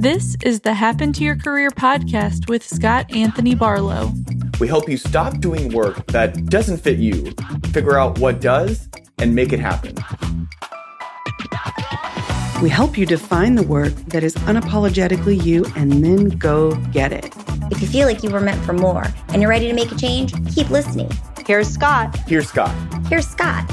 This is the Happen to Your Career podcast with Scott Anthony Barlow. We help you stop doing work that doesn't fit you, figure out what does, and make it happen. We help you define the work that is unapologetically you and then go get it. If you feel like you were meant for more and you're ready to make a change, keep listening. Here's Scott. Here's Scott. Here's Scott.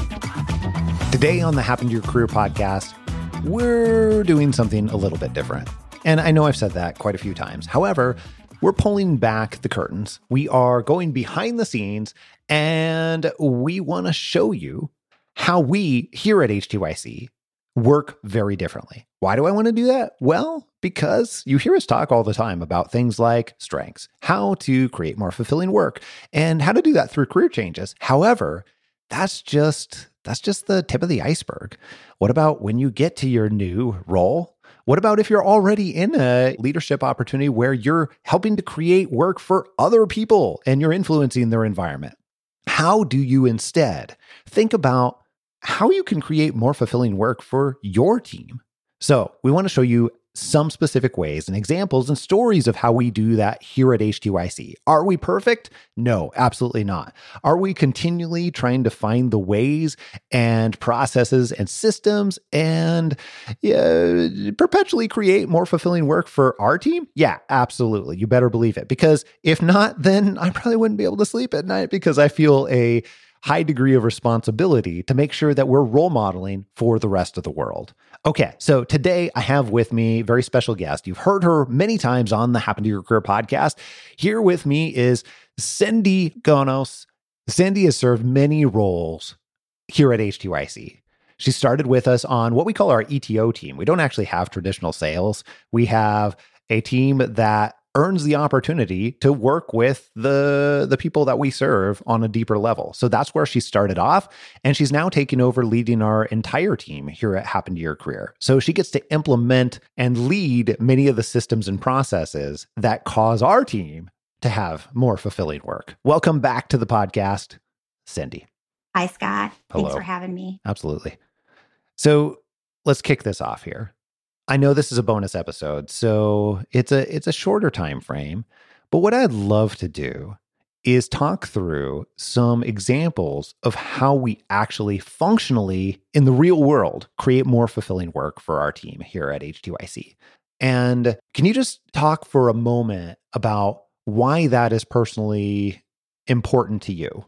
Today on the Happen to Your Career podcast, we're doing something a little bit different. And I know I've said that quite a few times. However, we're pulling back the curtains. We are going behind the scenes and we want to show you how we here at HTYC work very differently. Why do I want to do that? Well, because you hear us talk all the time about things like strengths, how to create more fulfilling work, and how to do that through career changes. However, that's just that's just the tip of the iceberg. What about when you get to your new role? What about if you're already in a leadership opportunity where you're helping to create work for other people and you're influencing their environment? How do you instead think about how you can create more fulfilling work for your team. So, we want to show you some specific ways and examples and stories of how we do that here at HTYC. Are we perfect? No, absolutely not. Are we continually trying to find the ways and processes and systems and yeah, perpetually create more fulfilling work for our team? Yeah, absolutely. You better believe it. Because if not, then I probably wouldn't be able to sleep at night because I feel a high degree of responsibility to make sure that we're role modeling for the rest of the world. Okay, so today I have with me a very special guest. You've heard her many times on the Happen to Your Career podcast. Here with me is Cindy Gonos. Cindy has served many roles here at HTYC. She started with us on what we call our ETO team. We don't actually have traditional sales. We have a team that earns the opportunity to work with the the people that we serve on a deeper level. So that's where she started off and she's now taking over leading our entire team here at Happen to Your Career. So she gets to implement and lead many of the systems and processes that cause our team to have more fulfilling work. Welcome back to the podcast, Cindy. Hi Scott. Hello. Thanks for having me. Absolutely. So, let's kick this off here. I know this is a bonus episode, so it's a it's a shorter time frame. But what I'd love to do is talk through some examples of how we actually functionally in the real world create more fulfilling work for our team here at HTYC. And can you just talk for a moment about why that is personally important to you?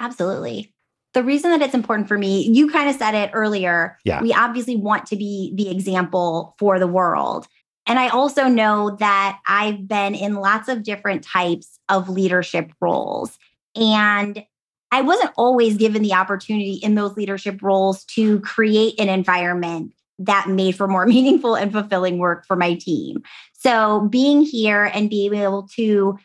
Absolutely the reason that it's important for me, you kind of said it earlier. Yeah. We obviously want to be the example for the world. And I also know that I've been in lots of different types of leadership roles. And I wasn't always given the opportunity in those leadership roles to create an environment that made for more meaningful and fulfilling work for my team. So being here and being able to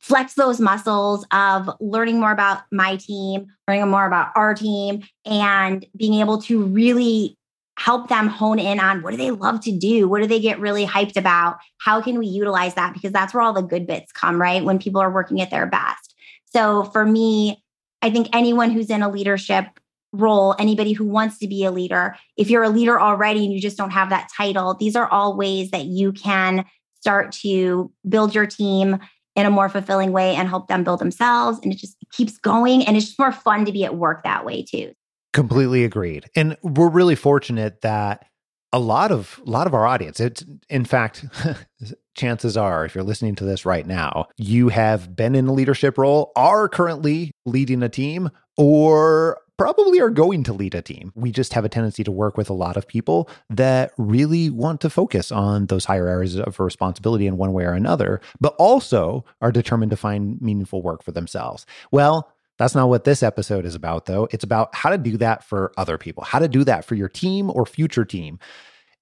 flex those muscles of learning more about my team, learning more about our team, and being able to really help them hone in on what do they love to do? What do they get really hyped about? How can we utilize that? Because that's where all the good bits come, right? When people are working at their best. So for me, I think anyone who's in a leadership role, anybody who wants to be a leader, if you're a leader already and you just don't have that title, these are all ways that you can start to build your team in a more fulfilling way and help them build themselves. And it just keeps going. And it's just more fun to be at work that way too. Completely agreed. And we're really fortunate that a lot of a lot of our audience it's in fact chances are if you're listening to this right now you have been in a leadership role are currently leading a team or probably are going to lead a team. We just have a tendency to work with a lot of people that really want to focus on those higher areas of responsibility in one way or another, but also are determined to find meaningful work for themselves. Well, that's not what this episode is about, though. It's about how to do that for other people, how to do that for your team or future team.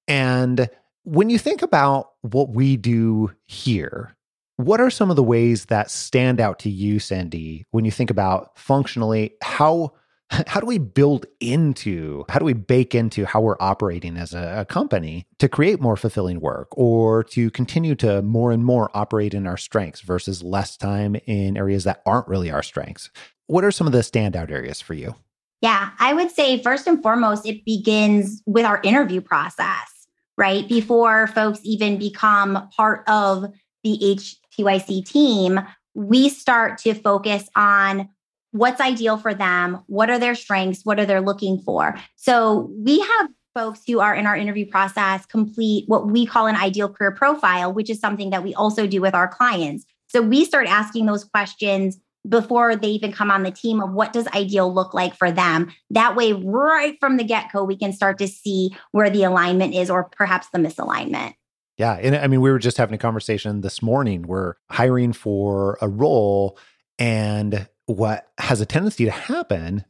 And when you think about what we do here, what are some of the ways that stand out to you, Sandy, when you think about functionally how how do we build into how do we bake into how we're operating as a, a, company to create more fulfilling work or to continue to more and more operate in our strengths versus less time in areas that aren't really our strengths what are some of the standout areas for you Yeah, I would say first and foremost, it begins with our interview process, right? Before folks even become part of the HTYC team, we start to focus on what's ideal for them, what are their strengths, what are they looking for. So we have folks who are in our interview process complete what we call an ideal career profile, which is something that we also do with our clients. So we start asking those questions before they even come on the team of what does ideal look like for them. That way, right from the get go, we can start to see where the alignment is or perhaps the misalignment. Yeah. And I mean, we were just having a conversation this morning. We're hiring for a role, and what has a tendency to happen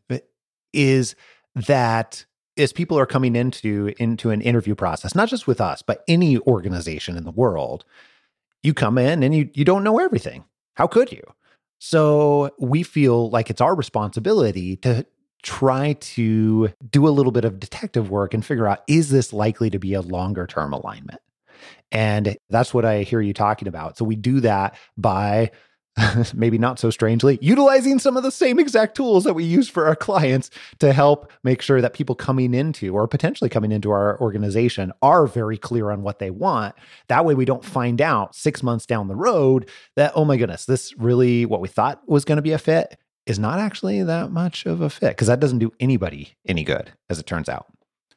is that as people are coming into into an interview process, not just with us, but any organization in the world, you come in and you you don't know everything. How could you? So we feel like it's our responsibility to try to do a little bit of detective work and figure out is this likely to be a longer term alignment? And that's what I hear you talking about. So we do that by maybe not so strangely, utilizing some of the same exact tools that we use for our clients to help make sure that people coming into or potentially coming into our organization are very clear on what they want. That way, we don't find out six months down the road that, oh my goodness, this really what we thought was going to be a fit is not actually that much of a fit because that doesn't do anybody any good, as it turns out.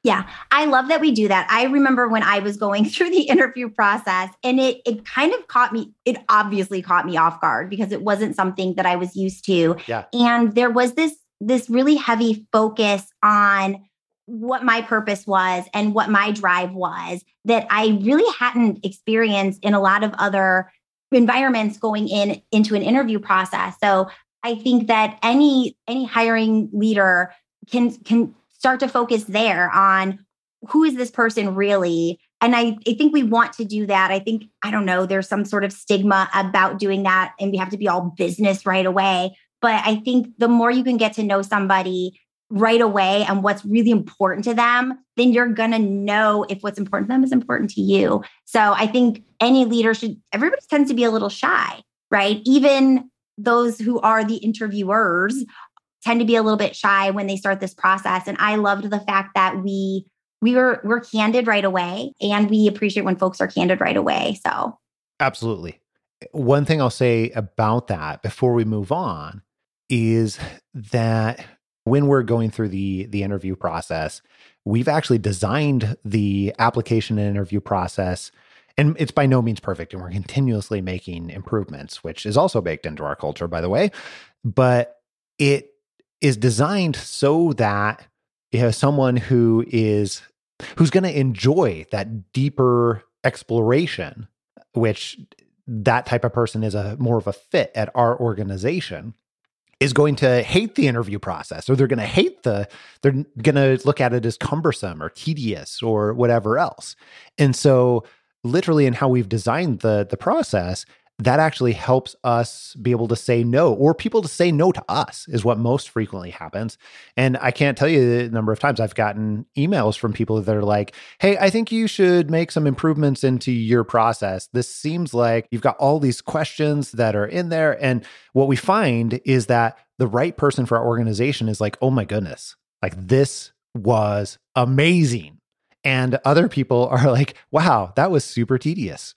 Yeah, I love that we do that. I remember when I was going through the interview process and it it kind of caught me it obviously caught me off guard because it wasn't something that I was used to. Yeah. And there was this this really heavy focus on what my purpose was and what my drive was that I really hadn't experienced in a lot of other environments going in into an interview process. So I think that any any hiring leader can can start to focus there on who is this person really? And I, I think we want to do that. I think i don't know there's some sort of stigma about doing that and we have to be all business right away. But i think the more you can get to know somebody right away and what's really important to them then you're going to know if what's important to them is important to you. So i think any leader should everybody tends to be a little shy right? Even those who are the interviewers tend to be a little bit shy when they start this process. And I loved the fact that we we were we're candid right away and we appreciate when folks are candid right away. So absolutely. One thing I'll say about that before we move on is that when we're going through the the interview process, we've actually designed the application and interview process and it's by no means perfect and we're continuously making improvements which is also baked into our culture by the way but it is designed so that you have someone who is who's going to enjoy that deeper exploration which that type of person is a more of a fit at our organization is going to hate the interview process or they're going to hate the they're going to look at it as cumbersome or tedious or whatever else. And so literally in how we've designed the the process that actually helps us be able to say no or people to say no to us is what most frequently happens. And i can't tell you the number of times i've gotten emails from people that are like hey i think you should make some improvements into your process. This seems like you've got all these questions that are in there. And what we find is that the right person for our organization is like oh my goodness like this was amazing. And other people are like wow that was super tedious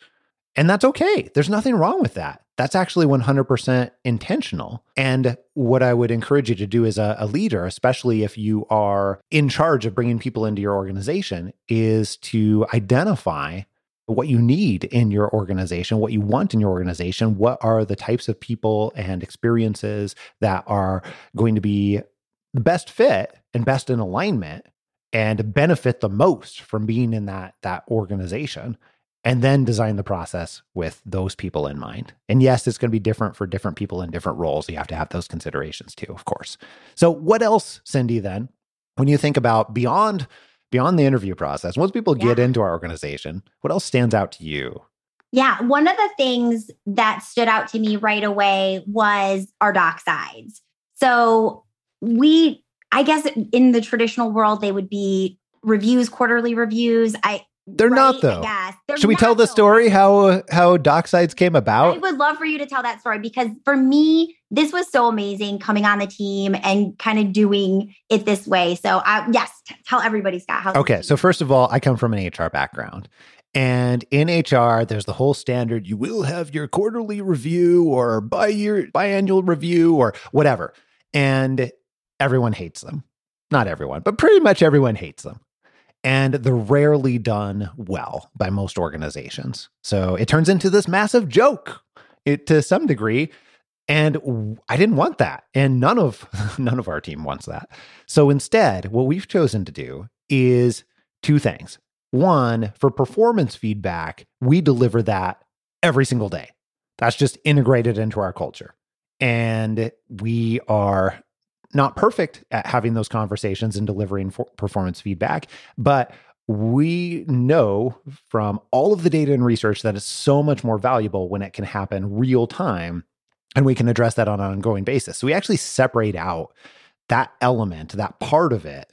and that's okay. There's nothing wrong with that. That's actually 100% intentional. And what I would encourage you to do as a, a, leader, especially if you are in charge of bringing people into your organization, is to identify what you need in your organization, what you want in your organization, what are the types of people and experiences that are going to be the best fit and best in alignment and benefit the most from being in that that organization and then design the process with those people in mind. And yes, it's going to be different for different people in different roles. You have to have those considerations too, of course. So, what else, Cindy, then, when you think about beyond beyond the interview process, once people yeah. get into our organization, what else stands out to you? Yeah, one of the things that stood out to me right away was our doc sides. So, we I guess in the traditional world they would be reviews, quarterly reviews. I They're not though. Yes. Should we tell the though. story how how Docksides came about? I would love for you to tell that story because for me, this was so amazing coming on the team and kind of doing it this way. So, I, yes, t- tell everybody, Scott. How Okay, so first of all, I come from an HR background. And in HR, there's the whole standard you will have your quarterly review or bi year biannual review or whatever. And everyone hates them. Not everyone, but pretty much everyone hates them. And they're rarely done well by most organizations. So it turns into this massive joke it, to some degree. And I didn't want that. And none of none of our team wants that. So instead, what we've chosen to do is two things. One, for performance feedback, we deliver that every single day. That's just integrated into our culture. And we are not perfect at having those conversations and delivering for performance feedback, but we know from all of the data and research that it's so much more valuable when it can happen real time and we can address that on an ongoing basis. So we actually separate out that element, that part of it,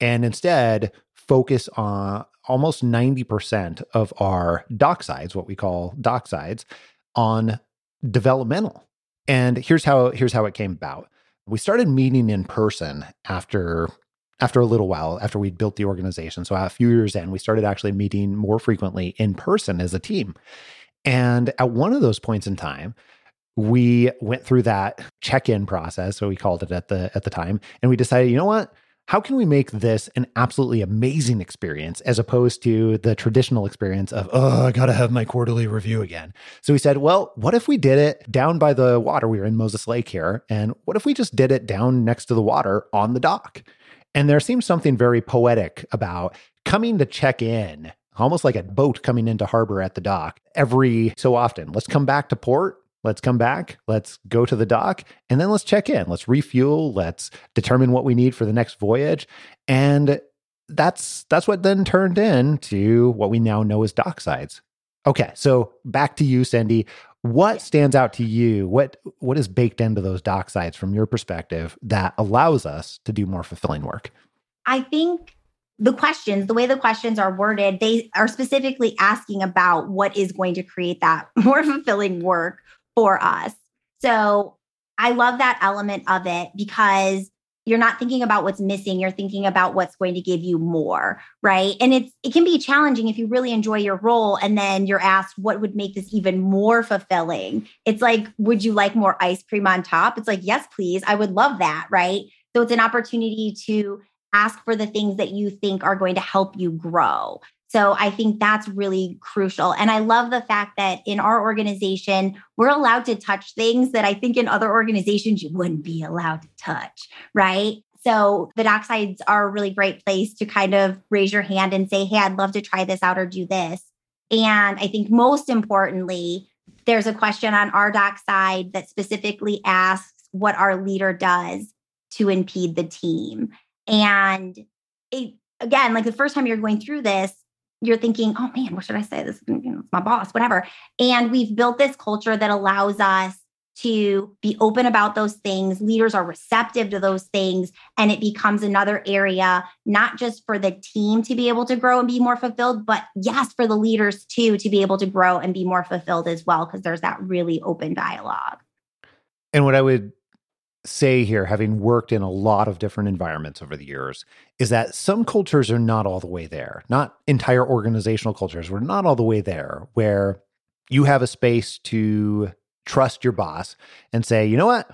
and instead focus on almost 90% of our dock sides, what we call dock sides, on developmental. And here's how here's how it came about. We started meeting in person after after a little while after we'd built the organization. So a few years in, we started actually meeting more frequently in person as a team. And at one of those points in time, we went through that check-in process, so we called it at the at the time, and we decided, you know what? How can we make this an absolutely amazing experience as opposed to the traditional experience of, oh, I got to have my quarterly review again? So we said, well, what if we did it down by the water? We were in Moses Lake here. And what if we just did it down next to the water on the dock? And there seems something very poetic about coming to check in, almost like a boat coming into harbor at the dock every so often. Let's come back to port. Let's come back. Let's go to the dock and then let's check in. Let's refuel. Let's determine what we need for the next voyage. And that's that's what then turned into what we now know as dock sides. Okay, so back to you, Cindy. What stands out to you? What what is baked into those dock sides from your perspective that allows us to do more fulfilling work? I think the questions, the way the questions are worded, they are specifically asking about what is going to create that more fulfilling work for us. So I love that element of it because you're not thinking about what's missing you're thinking about what's going to give you more right? And it's it can be challenging if you really enjoy your role and then you're asked what would make this even more fulfilling? It's like would you like more ice cream on top? It's like yes please i would love that right? So it's an opportunity to ask for the things that you think are going to help you grow so I think that's really crucial. And I love the fact that in our organization, we're allowed to touch things that I think in other organizations you wouldn't be allowed to touch, right? So the docksides are a really great place to kind of raise your hand and say, hey, I'd love to try this out or do this. And I think most importantly, there's a question on our dock side that specifically asks what our leader does to impede the team. And it, again, like the first time you're going through this, you're thinking, oh man, what should I say? This is you know, my boss, whatever. And we've built this culture that allows us to be open about those things. Leaders are receptive to those things. And it becomes another area, not just for the team to be able to grow and be more fulfilled, but yes, for the leaders too, to be able to grow and be more fulfilled as well, because there's that really open dialogue. And what I would say here, having worked in a lot of different environments over the years, is that some cultures are not all the way there. Not entire organizational cultures. We're not all the way there where you have a space to trust your boss and say, you know what?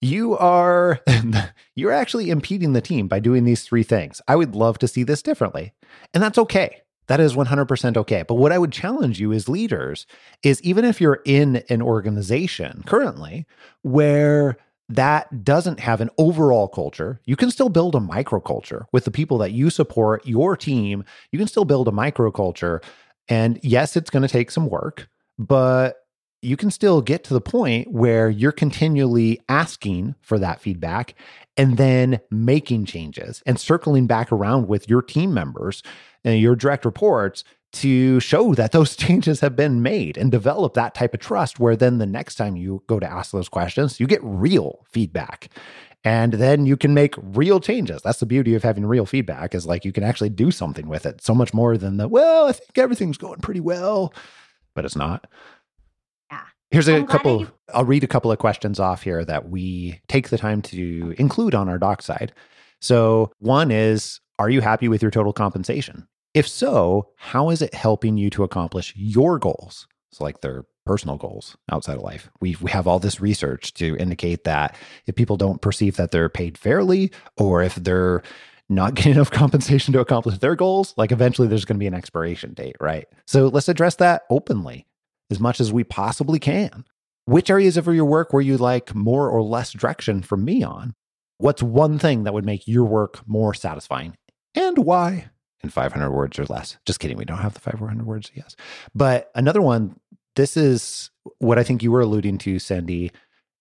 You are you're actually impeding the team by doing these three things. I would love to see this differently. And that's okay. That is 100% okay. But what I would challenge you as leaders is even if you're in an organization currently where that doesn't have an overall culture, you can still build a microculture with the people that you support, your team. You can still build a microculture. And yes, it's going to take some work, but you can still get to the point where you're continually asking for that feedback and then making changes and circling back around with your team members and your direct reports to show that those changes have been made and develop that type of trust where then the next time you go to ask those questions, you get real feedback. And then you can make real changes. That's the beauty of having real feedback is like you can actually do something with it. So much more than the, well, I think everything's going pretty well, but it's not. Yeah. Here's a couple, you- I'll read a couple of questions off here that we take the time to include on our doc side. So, one is Are you happy with your total compensation? If so, how is it helping you to accomplish your goals? So, like their personal goals outside of life. We, we have all this research to indicate that if people don't perceive that they're paid fairly or if they're not getting enough compensation to accomplish their goals, like eventually there's going to be an expiration date, right? So let's address that openly as much as we possibly can. Which areas of your work were you like more or less direction from me on? What's one thing that would make your work more satisfying and why? In 500 words or less. Just kidding. We don't have the 500 words. Yes. But another one, this is what I think you were alluding to, Sandy.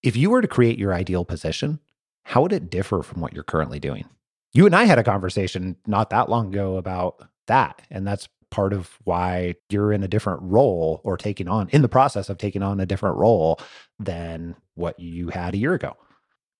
If you were to create your ideal position, how would it differ from what you're currently doing? You and I had a conversation not that long ago about that. And that's part of why you're in a different role or taking on, in the process of taking on a different role than what you had a year ago.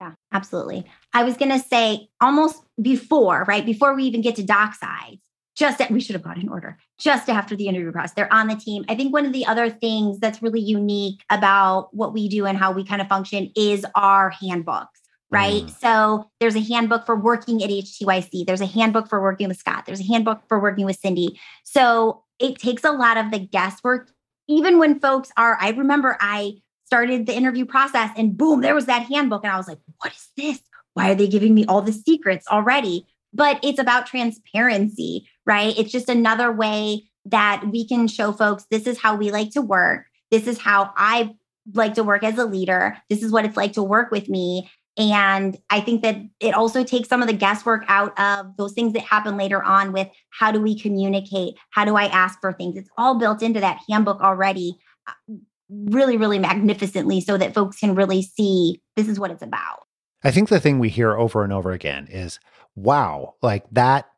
Yeah, absolutely. I was going to say almost before, right? Before we even get to doc sides, just that we should have gone in order, just after the interview process. They're on the team. I think one of the other things that's really unique about what we do and how we kind of function is our handbooks, right? Mm. So there's a handbook for working at HTYC, there's a handbook for working with Scott, there's a handbook for working with Cindy. So it takes a lot of the guesswork, even when folks are, I remember I started the interview process and boom, there was that handbook. And I was like, what is this? Why are they giving me all the secrets already? But it's about transparency, right? It's just another way that we can show folks this is how we like to work. This is how I like to work as a leader. This is what it's like to work with me. And I think that it also takes some of the guesswork out of those things that happen later on with how do we communicate? How do I ask for things? It's all built into that handbook already, uh, really, really magnificently, so that folks can really see this is what it's about. I think the thing we hear over and over again is wow, like that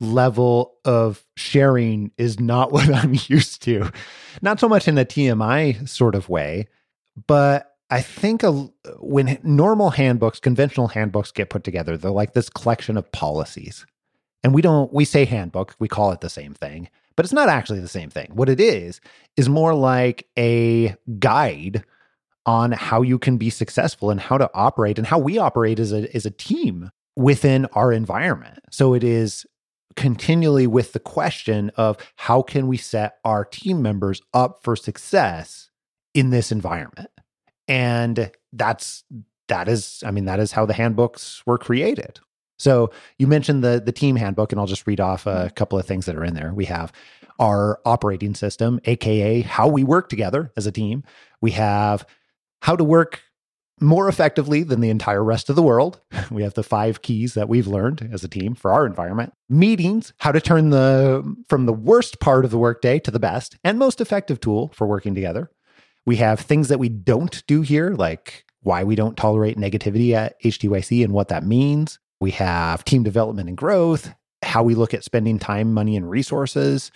level of sharing is not what I'm used to. Not so much in a TMI sort of way, but I think a, when normal handbooks, conventional handbooks get put together, they're like this collection of policies. And we don't, we say handbook, we call it the same thing, but it's not actually the same thing. What it is, is more like a guide on how you can be successful and how to operate and how we operate as a, as a team within our environment. So it is continually with the question of how can we set our team members up for success in this environment? And that's that is I mean that is how the handbooks were created. So you mentioned the the team handbook and I'll just read off a mm-hmm. couple of things that are in there. We have our operating system aka how we work together as a team. We have how to work more effectively than the entire rest of the world. We have the five keys that we've learned as a team for our environment. Meetings, how to turn the from the worst part of the workday to the best and most effective tool for working together. We have things that we don't do here, like why we don't tolerate negativity at HTYC and what that means. We have team development and growth, how we look at spending time, money, and resources,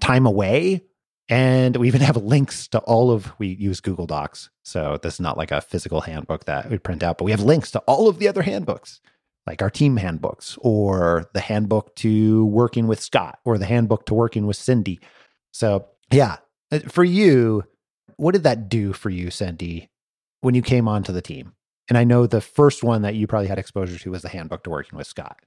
time away. And we even have links to all of, we use Google Docs. So this is not like a physical handbook that we print out, but we have links to all of the other handbooks, like our team handbooks or the handbook to working with Scott or the handbook to working with Cindy. So, yeah, uh, for you, what did that do for you, Cindy, when you came onto the team? And I know the first one that you probably had exposure to was the handbook to working with Scott.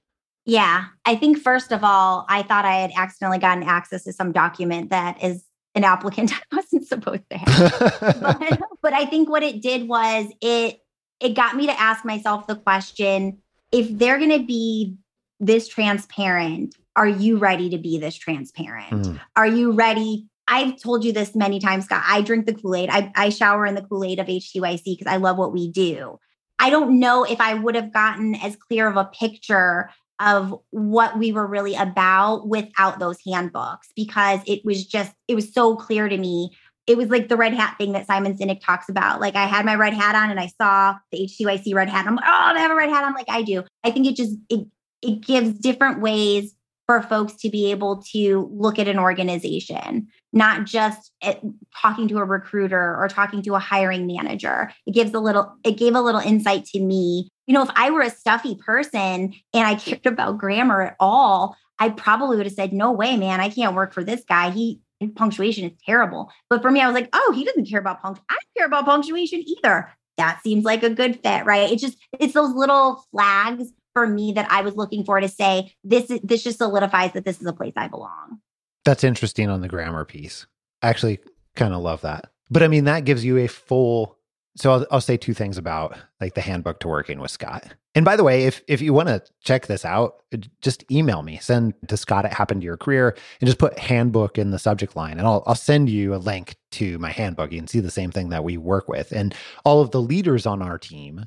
Yeah. I think, first of all, I thought I had accidentally gotten access to some document that is an applicant I wasn't supposed to have. but, but I think what it did was it it got me to ask myself the question if they're going to be this transparent, are you ready to be this transparent? Mm. Are you ready? I've told you this many times, Scott. I drink the Kool Aid. I, I shower in the Kool Aid of HTYC because I love what we do. I don't know if I would have gotten as clear of a picture of what we were really about without those handbooks because it was just, it was so clear to me. It was like the red hat thing that Simon Sinek talks about. Like I had my red hat on and I saw the HTYC red hat. I'm like, oh, they have a red hat on like I do. I think it just, it, it gives different ways for folks to be able to look at an organization, not just at talking to a recruiter or talking to a hiring manager. It gives a little, it gave a little insight to me You know, if I were a stuffy person and I cared about grammar at all, I probably would have said, no way, man, I can't work for this guy. He punctuation is terrible. But for me, I was like, oh, he doesn't care about punctuation. I don't care about punctuation either. That seems like a good fit, right? It's just, it's those little flags for me that I was looking for to say, this is this just solidifies that this is a place I belong. That's interesting on the grammar piece. I actually kind of love that. But I mean, that gives you a full so I'll, I'll say two things about like the handbook to working with Scott. And by the way, if if you want to check this out, uh, just email me. Send to Scott at Happen to Your Career and just put handbook in the subject line, and I'll I'll send you a link to my handbook. You can see the same thing that we work with, and all of the leaders on our team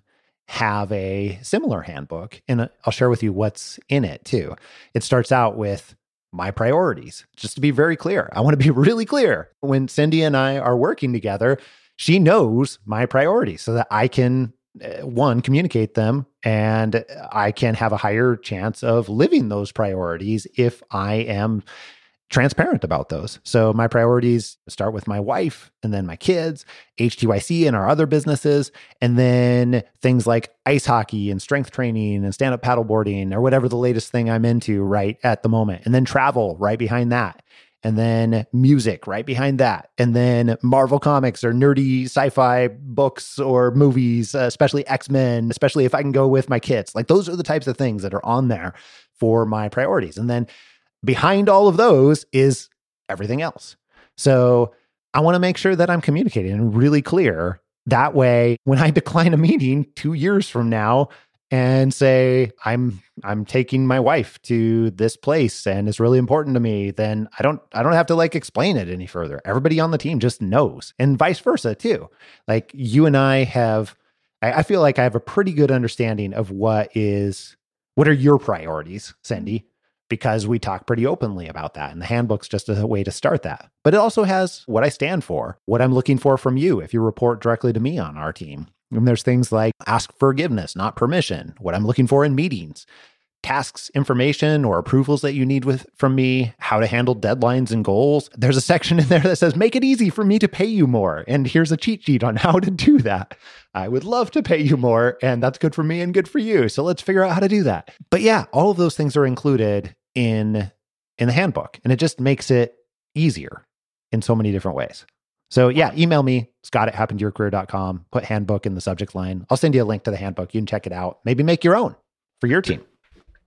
have a similar handbook, and uh, I'll share with you what's in it too. It starts out with my priorities. Just to be very clear, I want to be really clear. When Cindy and I are working together, she knows my priorities so that I can uh, one communicate them and I can have a higher chance of living those priorities if I am transparent about those. So my priorities start with my wife and then my kids, HTYC and our other businesses, and then things like ice hockey and strength training and stand up paddleboarding or whatever the latest thing I'm into right at the moment. And then travel right behind that and then music right behind that, and then Marvel comics or nerdy sci-fi books or movies, uh, especially X-Men, especially if I can go with my kids. Like those are the types of things that are on there for my priorities. And then behind all of those is everything else. So I want to make sure that I'm communicating really clear. That way, when I decline a meeting two years from now, and say i'm i'm taking my wife to this place and it's really important to me then i don't i don't have to like explain it any further. Everybody on the team just knows and vice versa too. Like you and i have I, I feel like i have a pretty good understanding of what is what are your priorities cindy? Because we talk pretty openly about that and the handbook's just a way to start that. But it also has what i stand for what i'm looking for from you if you report directly to me on our team and there's things like ask forgiveness, not permission, what I'm looking for in meetings, tasks, information, or approvals that you need with from me, how to handle deadlines and goals. There's a section in there that says, make it easy for me to pay you more. And here's a cheat sheet on how to do that. I would love to pay you more, and that's good for me and good for you. So let's figure out how to do that. But yeah, all of those things are included in in the handbook, and it just makes it easier in so many different ways. So yeah, email me, scott at happentoyourcareer.com, put handbook in the subject line. I'll send you a link to the handbook. You can check it out. Maybe make your own for your team.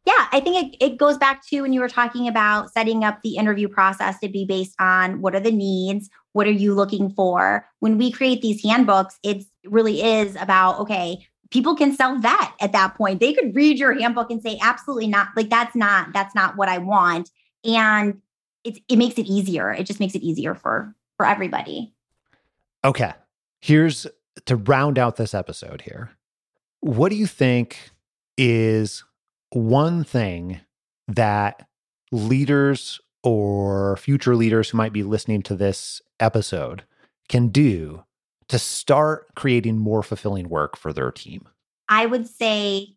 Yeah, I think it, it goes back to when you were talking about setting up the interview process to be based on what are the needs, what are you looking for. When we create these handbooks, it really is about, okay, people can sell that at that point. They could read your handbook and say, absolutely not, like that's not, that's not what I want. And it's it makes it easier. It just makes it easier for for everybody. Okay. Here's to round out this episode here. What do you think is one thing that leaders or future leaders who might be listening to this episode can do to start creating more fulfilling work for their team? I would say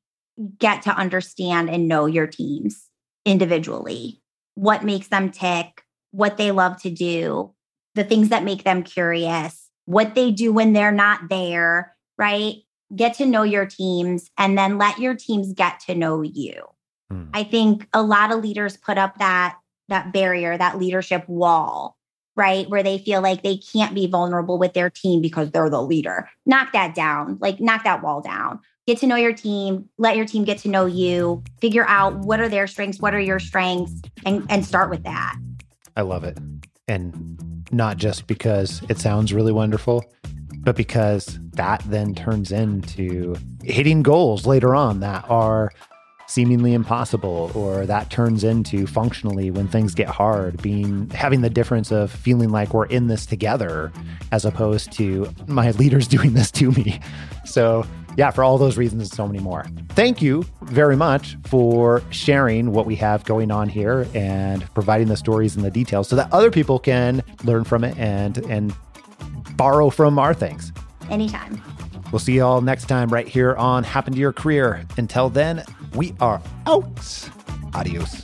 get to understand and know your teams individually, what makes them tick, what they love to do, the things that make them curious, what they do when they're not there, right? Get to know your teams and then let your teams get to know you. Hmm. I think a lot of leaders put up that that barrier, that leadership wall, right? Where they feel like they can't be vulnerable with their team because they're the leader. Knock that down. Like knock that wall down. Get to know your team, let your team get to know you, figure out what are their strengths, what are your strengths and and start with that. I love it. And not just because it sounds really wonderful, but because that then turns into hitting goals later on that are seemingly impossible or that turns into functionally when things get hard being having the difference of feeling like we're in this together as opposed to my leaders doing this to me. So yeah, for all those reasons and so many more. Thank you very much for sharing what we have going on here and providing the stories and the details so that other people can learn from it and and borrow from our things. Anytime. We'll see you all next time right here on Happen to Your Career. Until then, we are out. Adios.